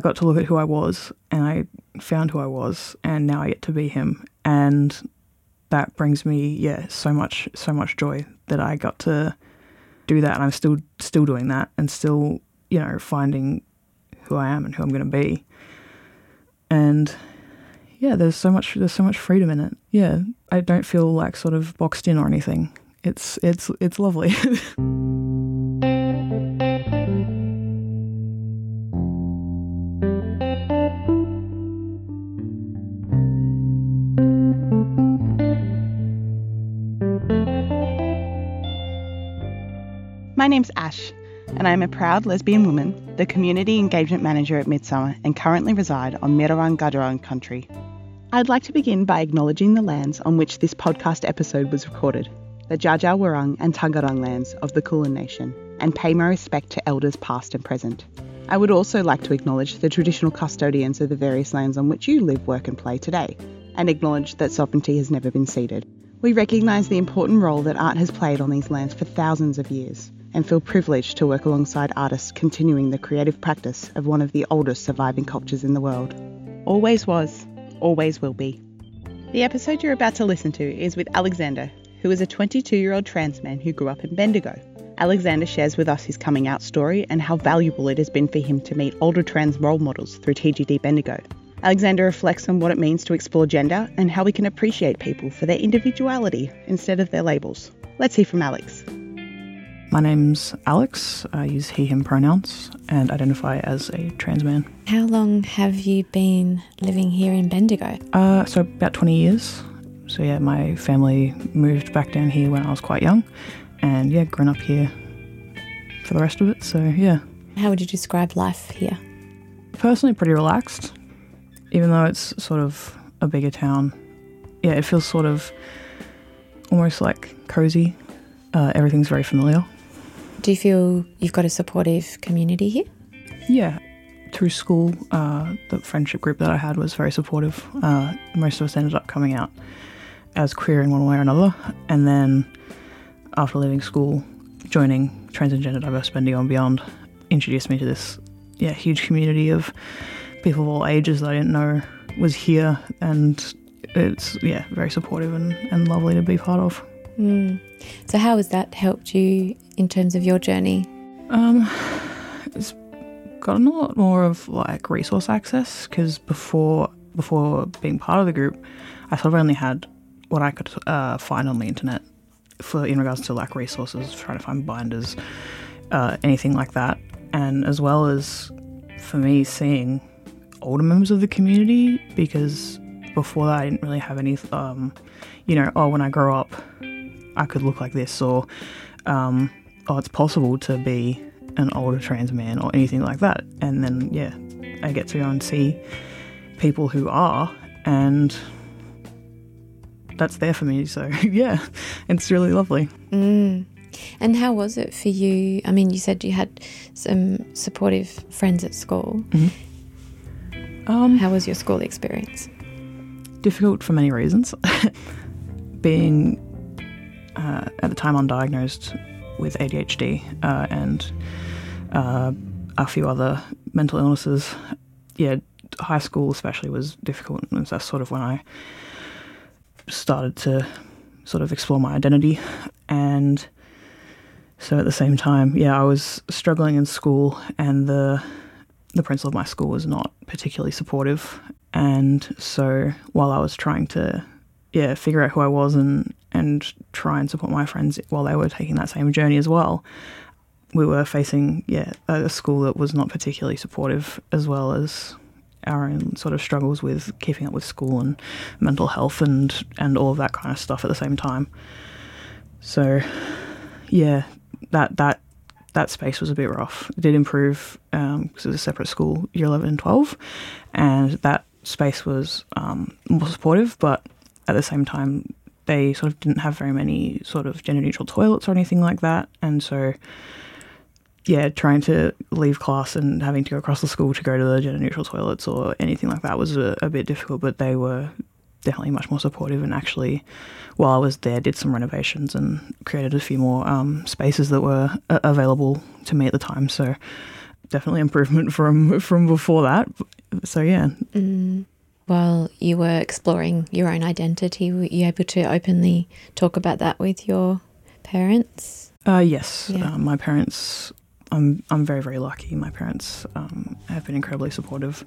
I got to look at who I was and I found who I was and now I get to be him. And that brings me yeah so much so much joy that I got to do that and I'm still still doing that and still you know finding who I am and who I'm going to be. And yeah there's so much there's so much freedom in it. Yeah I don't feel like sort of boxed in or anything. It's it's it's lovely name's Ash, and I'm a proud lesbian woman, the Community Engagement Manager at Midsumma, and currently reside on Mirarong Gadiarong country. I'd like to begin by acknowledging the lands on which this podcast episode was recorded, the Dja Wurrung and Taungurung lands of the Kulin Nation, and pay my respect to elders past and present. I would also like to acknowledge the traditional custodians of the various lands on which you live, work, and play today, and acknowledge that sovereignty has never been ceded. We recognise the important role that art has played on these lands for thousands of years and feel privileged to work alongside artists continuing the creative practice of one of the oldest surviving cultures in the world. Always was, always will be. The episode you're about to listen to is with Alexander, who is a 22 year old trans man who grew up in Bendigo. Alexander shares with us his coming out story and how valuable it has been for him to meet older trans role models through TGD Bendigo. Alexander reflects on what it means to explore gender and how we can appreciate people for their individuality instead of their labels. Let's hear from Alex. My name's Alex. I use he, him pronouns and identify as a trans man. How long have you been living here in Bendigo? Uh, so, about 20 years. So, yeah, my family moved back down here when I was quite young, and yeah, grown up here for the rest of it. So, yeah. How would you describe life here? Personally, pretty relaxed, even though it's sort of a bigger town. Yeah, it feels sort of almost like cozy. Uh, everything's very familiar. Do you feel you've got a supportive community here? Yeah, through school, uh, the friendship group that I had was very supportive. Uh, most of us ended up coming out as queer in one way or another, and then after leaving school, joining Trans and Gender Diverse Bendigo and Beyond introduced me to this yeah huge community of people of all ages that I didn't know was here, and it's yeah very supportive and, and lovely to be part of. Mm. So, how has that helped you in terms of your journey? Um, it's gotten a lot more of like resource access because before before being part of the group, I sort of only had what I could uh, find on the internet for in regards to like resources, trying to find binders, uh, anything like that, and as well as for me seeing older members of the community because before that I didn't really have any, um, you know, oh when I grow up I could look like this, or um, oh, it's possible to be an older trans man, or anything like that. And then, yeah, I get to go and see people who are, and that's there for me. So, yeah, it's really lovely. Mm. And how was it for you? I mean, you said you had some supportive friends at school. Mm-hmm. Um, how was your school experience? Difficult for many reasons. Being uh, at the time undiagnosed with ADHD uh, and uh, a few other mental illnesses. Yeah, high school especially was difficult, and that's sort of when I started to sort of explore my identity. And so at the same time, yeah, I was struggling in school, and the the principal of my school was not particularly supportive. And so while I was trying to yeah figure out who I was and and try and support my friends while they were taking that same journey as well. We were facing, yeah, a school that was not particularly supportive, as well as our own sort of struggles with keeping up with school and mental health and and all of that kind of stuff at the same time. So, yeah, that that that space was a bit rough. It did improve because um, it was a separate school, year eleven and twelve, and that space was um, more supportive, but at the same time, they sort of didn't have very many sort of gender neutral toilets or anything like that. And so, yeah, trying to leave class and having to go across the school to go to the gender neutral toilets or anything like that was a, a bit difficult, but they were definitely much more supportive and actually while I was there did some renovations and created a few more um, spaces that were uh, available to me at the time so definitely improvement from from before that. So yeah. Mm. While you were exploring your own identity, were you able to openly talk about that with your parents? Uh, yes, Yeah. uh, my parents. I'm I'm very very lucky. My parents um, have been incredibly supportive.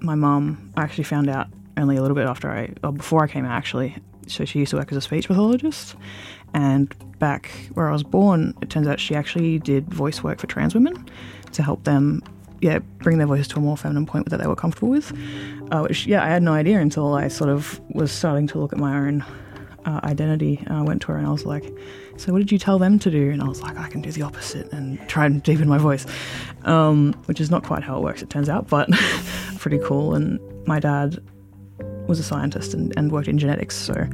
My mum, I actually found out only a little bit after I, or before I came out actually. So she used to work as a speech pathologist, and back where I was born, it turns out she actually did voice work for trans women to help them, yeah, bring their voice to a more feminine point that they were comfortable with. Uh, which yeah, I had no idea until I sort of was starting to look at my own uh, identity. And I went to her and I was like, "So what did you tell them to do?" And I was like, "I can do the opposite and try and deepen my voice," um, which is not quite how it works, it turns out, but pretty cool. And my dad was a scientist and, and worked in genetics, so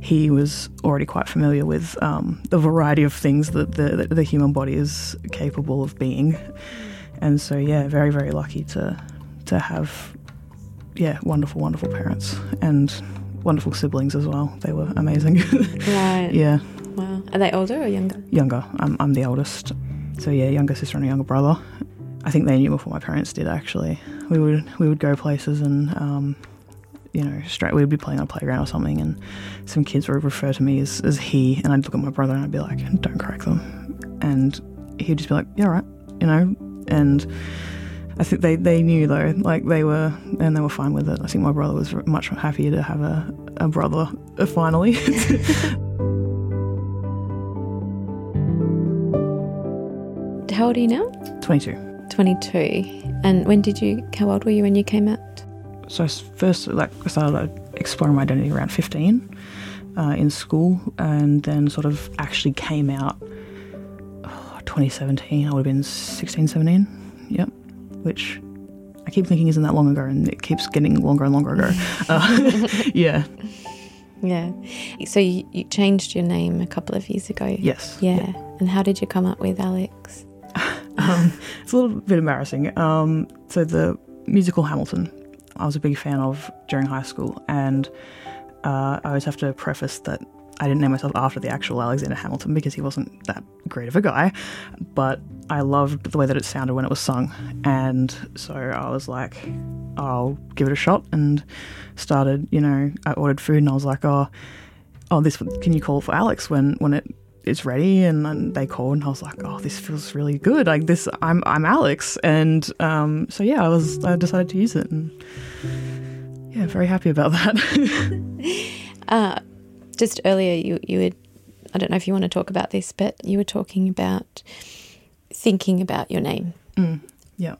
he was already quite familiar with um, the variety of things that the, that the human body is capable of being. And so, yeah, very, very lucky to to have, yeah, wonderful, wonderful parents and wonderful siblings as well. They were amazing. Right. yeah, Wow. Are they older or younger? younger. I'm, I'm the oldest. So yeah, younger sister and a younger brother. I think they knew before my parents did. Actually, we would we would go places and um, you know straight we would be playing on a playground or something, and some kids would refer to me as, as he, and I'd look at my brother and I'd be like, "Don't correct them," and he'd just be like, "Yeah, right," you know, and. I think they, they knew though, like they were, and they were fine with it. I think my brother was much happier to have a, a brother uh, finally. How old are you now? 22. 22. And when did you, how old were you when you came out? so I first like I started like, exploring my identity around 15 uh, in school and then sort of actually came out 2017 I would have been 16 17 yep which I keep thinking isn't that long ago and it keeps getting longer and longer ago uh, yeah Yeah. So you, you changed your name a couple of years ago. yes Yeah. And how did you come up with Alex? um, it's a little bit embarrassing. Um, so the musical Hamilton, I was a big fan of during high school, and uh, I always have to preface that I didn't name myself after the actual Alexander Hamilton because he wasn't that great of a guy, but I loved the way that it sounded when it was sung, and so I was like, I'll give it a shot, and started. You know, I ordered food, and I was like, oh, oh, this can you call for Alex when when it it's ready? And then they called and I was like oh this feels really good. Like this I'm I'm Alex. And um, so yeah I was I decided to use it and yeah very happy about that. Uh, just earlier, you, you would, I don't know if you want to talk about this, but you were talking about thinking about your name mm, yeah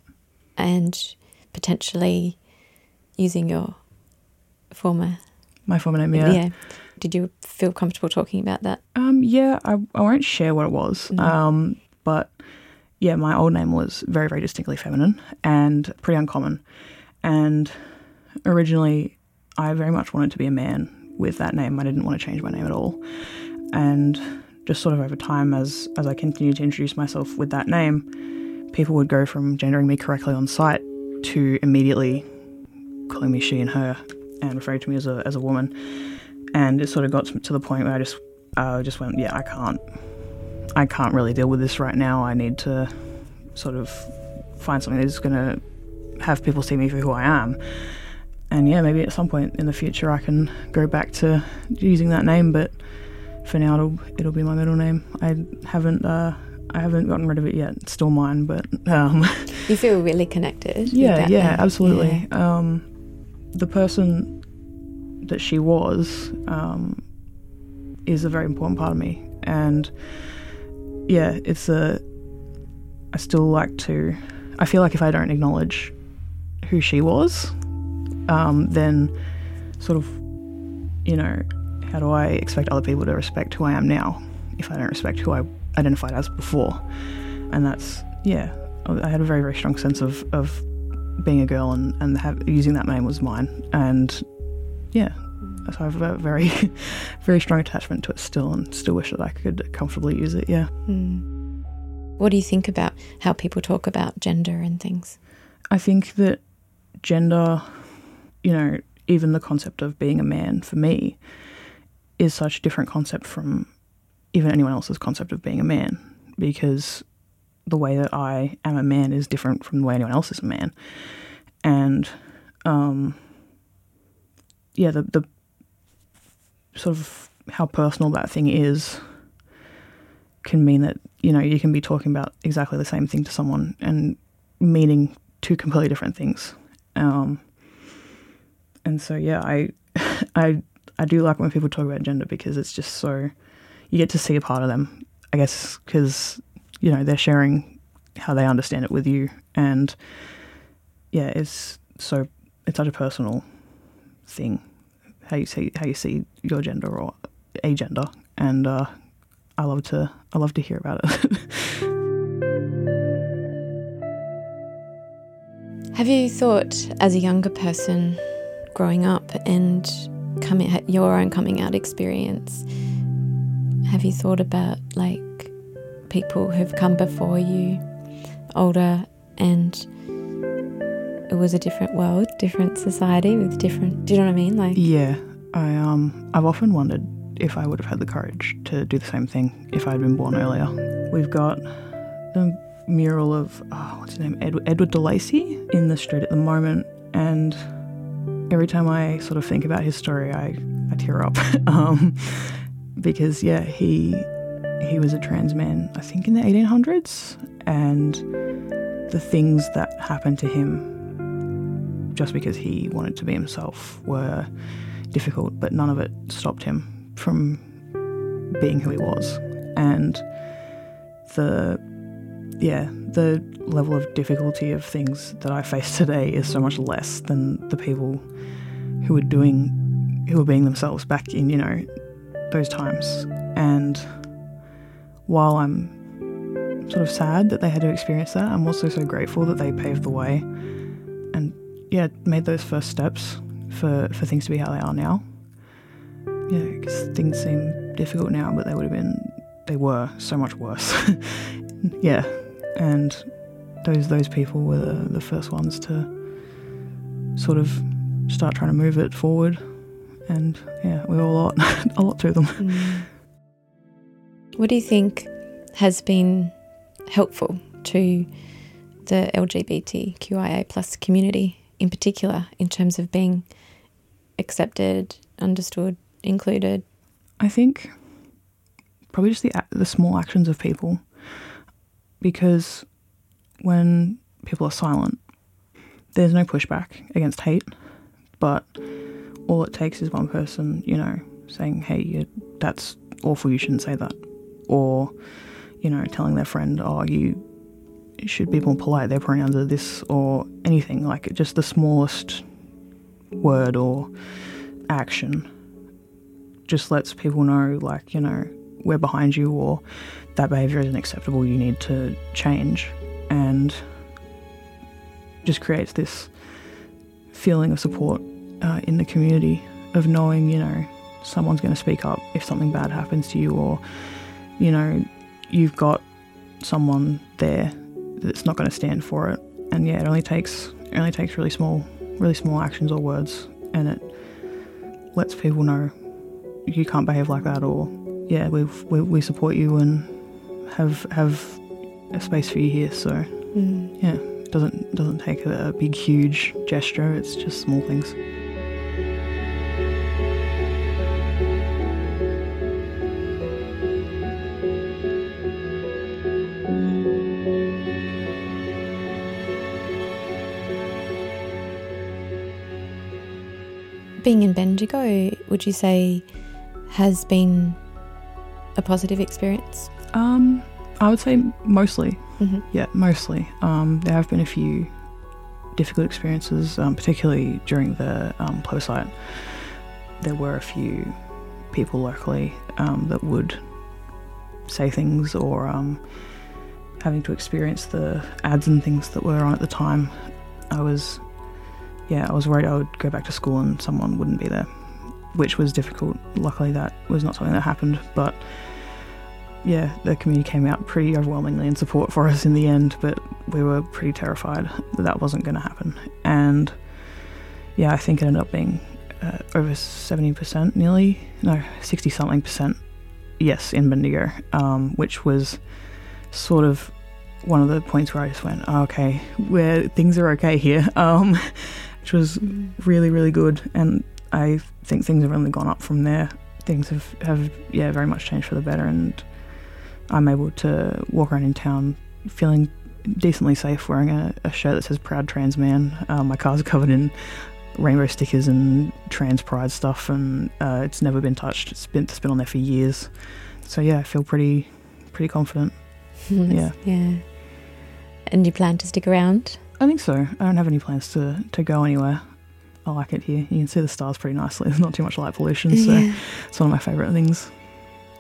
and potentially using your former. my former name yeah Did you feel comfortable talking about that? um, yeah I, I won't share what it was Mhm. um, but yeah my old name was very very distinctly feminine and pretty uncommon and originally I very much wanted to be a man with that name. I didn't want to change my name at all. And just sort of over time as as I continued to introduce myself with that name people would go from gendering me correctly on sight to immediately calling me she and her and referring to me as a as a woman. And it sort of got to the point where I just uh, just went yeah I can't I can't really deal with this right now. I need to sort of find something that's going to have people see me for who I am and yeah maybe at some point in the future I can go back to using that name but for now it'll it'll be my middle name I haven't uh, I haven't gotten rid of it yet it's still mine but um, You feel really connected. with yeah that yeah name. absolutely um, the person that she was um, is a very important part of me and yeah it's a I still like to I feel like if I don't acknowledge who she was um, then sort of you know how do I expect other people to respect who I am now if I don't respect who I identified as before and that's yeah I had a very very strong sense of of being a girl and and have, using that name was mine and yeah so I have a very very strong attachment to it still and still wish that I could comfortably use it yeah Mm. What do you think about how people talk about gender and things? I think that gender you know even the concept of being a man for me is such a different concept from even anyone else's concept of being a man because the way that I am a man is different from the way anyone else is a man, and um, yeah, the the sort of how personal that thing is can mean that you know you can be talking about exactly the same thing to someone and meaning two completely different things. Um, and so yeah, I I I do like when people talk about gender because it's just so you get to see a part of them. I guess because you know they're sharing how they understand it with you, and yeah, it's so it's such a personal thing how you see how you see your gender or a gender, and uh, I love to I love to hear about it. Have you thought, as a younger person, growing up and coming your own coming out experience, have you thought about like people who've come before you, older, and it was a different world, different society with different. Do you know what I mean? Like yeah, I um I've often wondered if I would have had the courage to do the same thing if I had been born earlier. We've got the mural of oh, what's his name Ed- Edward de Lacy in the street at the moment, and every time I sort of think about his story, I I tear up um, because yeah he he was a trans man I think in the 1800s, and the things that happened to him just because he wanted to be himself were difficult, but none of it stopped him from being who he was. And the yeah, the level of difficulty of things that I face today is so much less than the people who were doing who were being themselves back in, you know, those times. And while I'm sort of sad that they had to experience that, I'm also so grateful that they paved the way and yeah, made those first steps for, for things to be how they are now. Yeah, because things seem difficult now, but they would have been, they were so much worse. yeah, and those those people were the, the first ones to sort of start trying to move it forward, and yeah, we owe a lot, a lot to them. Mm. What do you think has been helpful to the LGBTQIA plus community in particular in terms of being accepted, understood, included? I think probably just the the small actions of people, because when people are silent, there's no pushback against hate, but all it takes is one person, you know, saying, "Hey, that's awful. You shouldn't say that," or you know, telling their friend, "Oh, you should be more polite. Their pronouns are this," or anything like just the smallest word or action just lets people know, like, you know, we're behind you or that behavior isn't acceptable, you need to change. And just creates this feeling of support uh, in the community of knowing, you know, someone's going to speak up if something bad happens to you or, you know, you've got someone there that's not going to stand for it. And yeah, it only takes it only takes really small really small actions or words and it lets people know you can't behave like that or yeah we we, we support you and have have a space for you here so mm. yeah doesn't doesn't take a, a big huge gesture it's just small things being in Bendigo, would you say has been a positive experience? Um, I would say mostly. Mm-hmm. Yeah, mostly. Um, there have been a few difficult experiences, um, particularly during the um, plebiscite. There were a few people locally um, that would say things or um, having to experience the ads and things that were on at the time. I was yeah, I was worried I would go back to school and someone wouldn't be there, which was difficult. Luckily, that was not something that happened, but yeah, the community came out pretty overwhelmingly in support for us in the end, but we were pretty terrified that that wasn't going to happen. And yeah, I think it ended up being uh, over 70%, nearly, no, 60 something percent, yes, in Bendigo, um, which was sort of one of the points where I just went, oh, okay, where things are okay here, um, which was really, really good. And I think things have only gone up from there. Things have, have, yeah, very much changed for the better. And I'm able to walk around in town feeling decently safe wearing a, a shirt that says Proud Trans Man. Uh, my car's covered in rainbow stickers and trans pride stuff, and uh, it's never been touched. It's been, it's been on there for years. So yeah, I feel pretty pretty confident. yeah. Yeah. And you plan to stick around? I think so. I don't have any plans to, to go anywhere. I like it here. You can see the stars pretty nicely. There's not too much light pollution, so Yeah. it's one of my favourite things.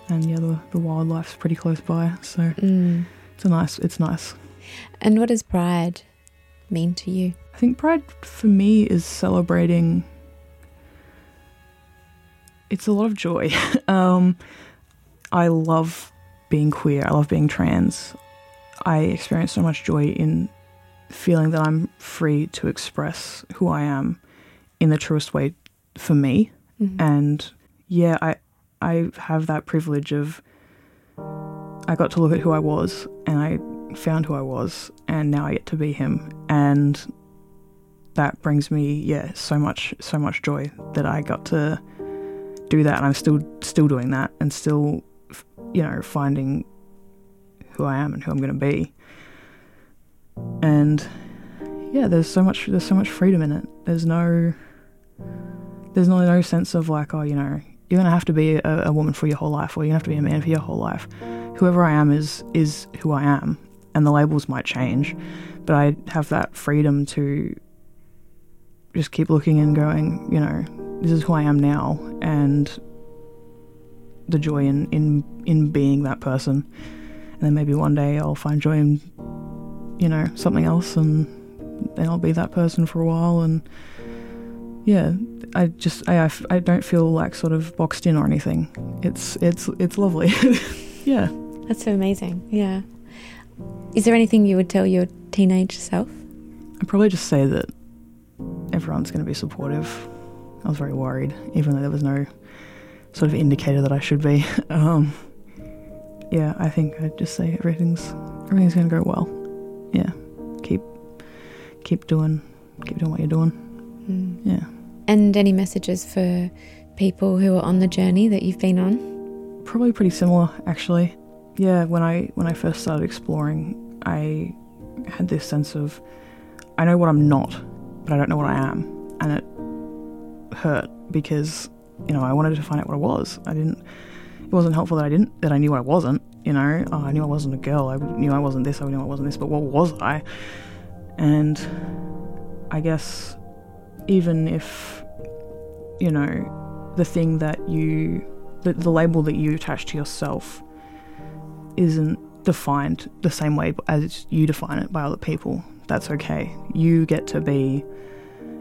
And yeah, the, the wildlife's pretty close by, so Mm. it's a nice. It's nice. And what does pride mean to you? I think pride for me is celebrating. It's a lot of joy. um, I love being queer. I love being trans. I experience so much joy in feeling that I'm free to express who I am in the truest way for me. Mhm. And yeah, I I have that privilege of I got to look at who I was and I found who I was and now I get to be him and that brings me yeah so much so much joy that I got to do that and I'm still still doing that and still you know finding who I am and who I'm going to be and yeah there's so much there's so much freedom in it there's no there's no no sense of like oh you know you're gonna have to be a, a woman for your whole life or you're gonna have to be a man for your whole life. Whoever I am is is who I am and the labels might change but I have that freedom to just keep looking and going you know this is who I am now and the joy in in in being that person. And then maybe one day I'll find joy in you know something else and then I'll be that person for a while and yeah I just I, I f- I don't feel like sort of boxed in or anything. It's it's it's lovely. Yeah. That's so amazing. Yeah. Is there anything you would tell your teenage self? I'd probably just say that everyone's going to be supportive. I was very worried even though there was no sort of indicator that I should be. Um yeah I think I'd just say everything's everything's going to go well. Yeah. Keep keep doing keep doing what you're doing. Mm. yeah And any messages for people who are on the journey that you've been on? probably pretty similar actually. Yeah when i when i first started exploring i had this sense of i know what i'm not but i don't know what i am. And it hurt because you know i wanted to find out what i was. I didn't it wasn't helpful that i didn't that i knew i wasn't you know? Oh, i knew i wasn't a girl. I knew i wasn't this i knew i wasn't this but what was i? And i guess even if you know the thing that you the, the label that you attach to yourself isn't defined the same way as you define it by other people. That's okay. You get to be,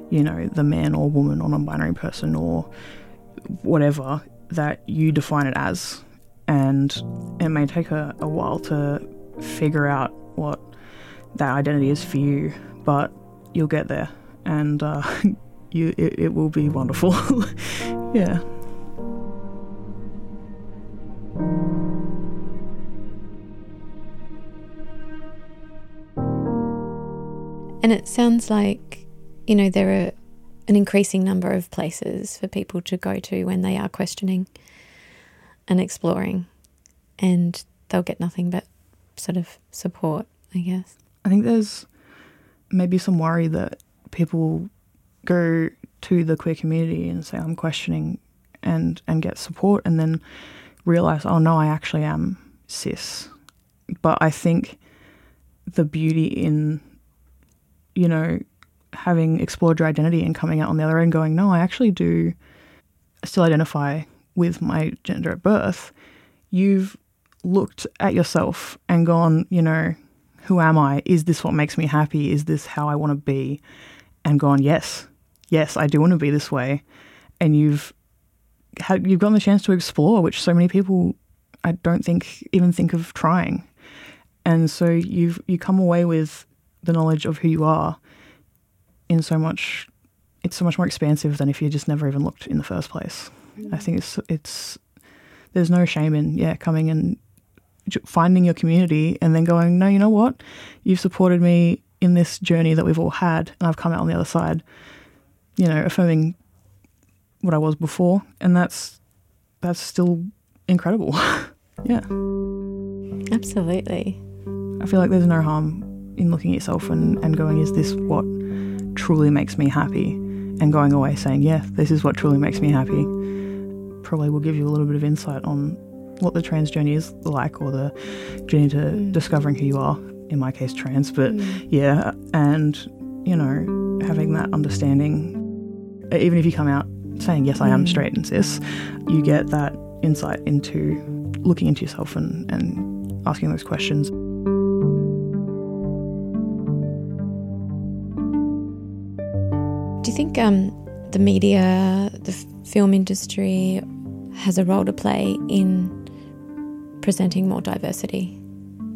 you know, the man or woman or non binary person or whatever that you define it as. And it may take a, a while to figure out what that identity is for you, but you'll get there and uh, you it, it will be wonderful. yeah. And it sounds like, you know, there are an increasing number of places for people to go to when they are questioning and exploring, and they'll get nothing but sort of support, I guess. I think there's maybe some worry that people go to the queer community and say I'm questioning and and get support and then realize oh no I actually am cis but I think the beauty in you know having explored your identity and coming out on the other end going no I actually do still identify with my gender at birth you've looked at yourself and gone you know who am I? Is this what makes me happy? Is this how I want to be? And gone, yes, yes, I do want to be this way. And you've had you've gotten the chance to explore, which so many people I don't think even think of trying. And so you've you come away with the knowledge of who you are in so much it's so much more expansive than if you just never even looked in the first place. I think it's it's there's no shame in yeah coming and finding your community and then going, no, you know what? You've supported me in this journey that we've all had, and I've come out on the other side, you know, affirming what I was before. And that's, that's still incredible. yeah. Absolutely. I feel like there's no harm in looking at yourself and, and going, is this what truly makes me happy? And going away saying, yeah, this is what truly makes me happy. Probably will give you a little bit of insight on what the trans journey is like or the journey to Mm. discovering who you are, in my case, trans. But yeah, and, you know, having that understanding, even if you come out saying, yes, I am Mm. straight and cis, you get that insight into looking into yourself and, and asking those questions. Do you think um, the media, the film industry, has a role to play in presenting more diversity?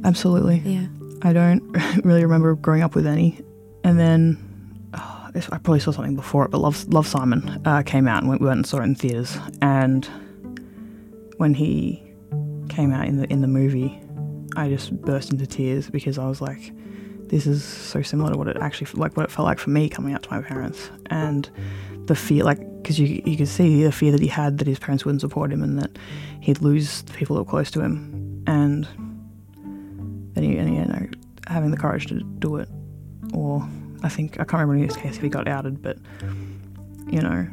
Absolutely. Yeah. I don't really remember growing up with any. And then oh, I probably saw something before it, but Love, Love Simon uh, came out and we went and saw it in theaters. And when he came out in the in the movie, I just burst into tears because I was like, "This is so similar to what it actually like what it felt like for me coming out to my parents." And the fear, like, because you you could see the fear that he had that his parents wouldn't support him and that he'd lose the people that were close to him, and then he, and, you know, having the courage to do it, or I think I can't remember in his case if he got outed, but you know,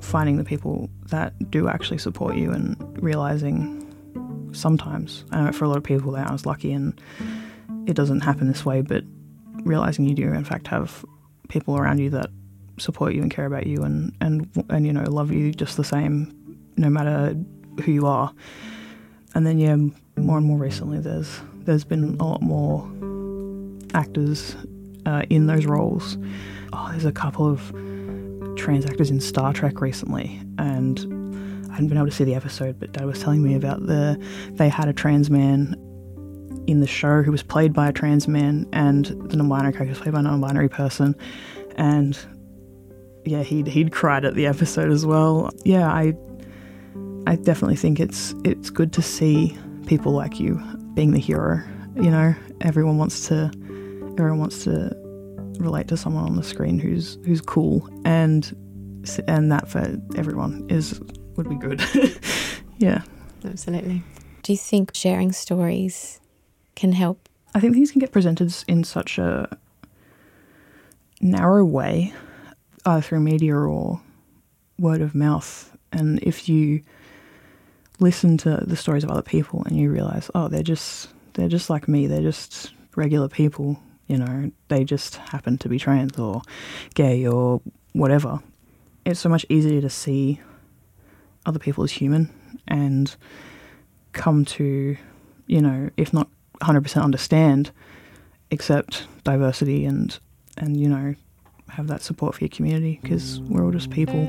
finding the people that do actually support you and realizing sometimes I know for a lot of people that I was lucky and it doesn't happen this way, but realizing you do in fact have people around you that support you and care about you and and and you know love you just the same, no matter who you are. And then yeah, more and more recently, there's there's been a lot more actors uh, in those roles. Oh, there's a couple of trans actors in Star Trek recently, and I hadn't been able to see the episode, but Dad was telling me about the they had a trans man in the show who was played by a trans man, and the non-binary character was played by a non-binary person, and yeah, he'd he'd cried at the episode as well. Yeah, I I definitely think it's it's good to see people like you being the hero. You know, everyone wants to everyone wants to relate to someone on the screen who's who's cool, and and that for everyone is would be good. yeah, Absolutely. Do you think sharing stories can help? I think things can get presented in such a narrow way, either through media or word of mouth. And if you listen to the stories of other people and you realize, oh, they're just they're just like me. They're just regular people. You know, they just happen to be trans or gay or whatever. It's so much easier to see other people as human and come to, you know, if not 100% understand, accept diversity and and you know have that support for your community because we're all just people.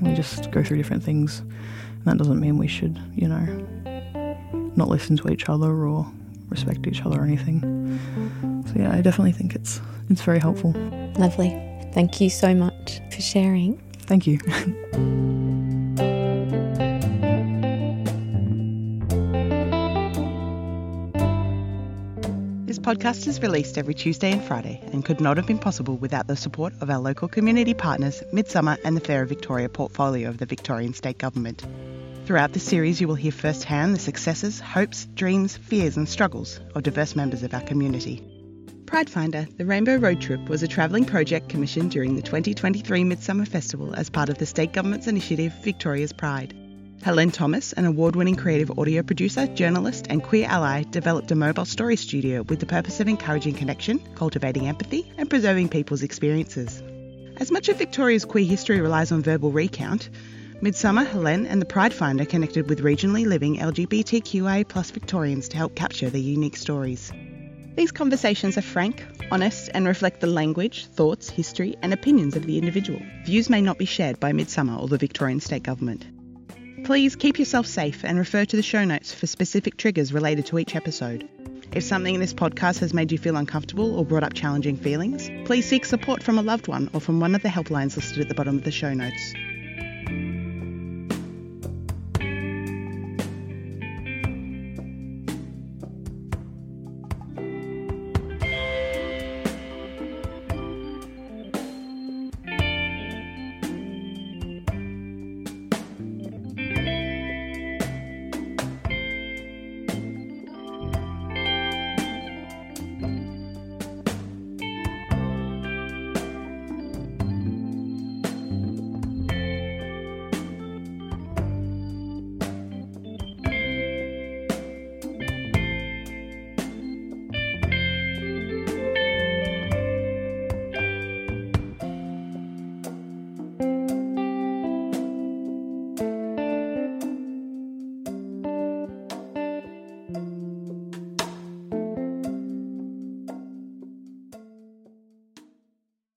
We just go through different things. And that doesn't mean we should, you know, not listen to each other or respect each other or anything. So yeah, I definitely think it's it's very helpful. Lovely. Thank you so much for sharing. Thank you. podcast is released every Tuesday and Friday and could not have been possible without the support of our local community partners, Midsumma and the Fairer Victoria portfolio of the Victorian State Government. Throughout the series, you will hear firsthand the successes, hopes, dreams, fears, and struggles of diverse members of our community. Pridefinder, the Rainbow Road Trip, was a travelling project commissioned during the 2023 Midsumma Festival as part of the state government's initiative Victoria's Pride. Helene Thomas, an award winning creative audio producer, journalist, and queer ally, developed a mobile story studio with the purpose of encouraging connection, cultivating empathy, and preserving people's experiences. As much of Victoria's queer history relies on verbal recount, Midsumma, Helene, and the Pridefinder connected with regionally living LGBTQIA Victorians to help capture their unique stories. These conversations are frank, honest, and reflect the language, thoughts, history, and opinions of the individual. Views may not be shared by Midsumma or the Victorian State Government. Please keep yourself safe and refer to the show notes for specific triggers related to each episode. If something in this podcast has made you feel uncomfortable or brought up challenging feelings, please seek support from a loved one or from one of the helplines listed at the bottom of the show notes.